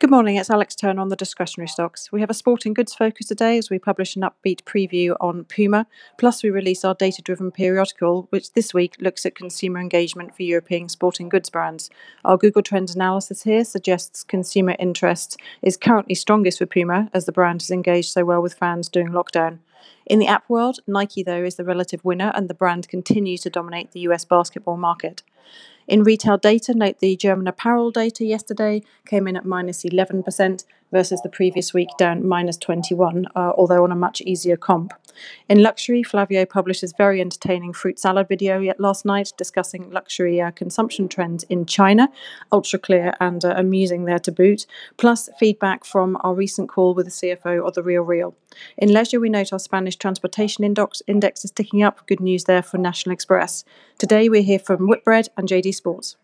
Good morning, it's Alex Turner on the discretionary stocks. We have a sporting goods focus today as we publish an upbeat preview on Puma. Plus, we release our data driven periodical, which this week looks at consumer engagement for European sporting goods brands. Our Google Trends analysis here suggests consumer interest is currently strongest for Puma as the brand has engaged so well with fans during lockdown. In the app world, Nike, though, is the relative winner and the brand continues to dominate the US basketball market. In retail data, note the German apparel data yesterday came in at minus 11% versus the previous week down minus 21, uh, although on a much easier comp. In luxury, Flavio published his very entertaining fruit salad video yet last night discussing luxury uh, consumption trends in China, ultra clear and uh, amusing there to boot, plus feedback from our recent call with the CFO of the Real Real. In leisure, we note our Spanish transportation index, index is ticking up. Good news there for National Express. Today, we hear from Whitbread and JD Sports.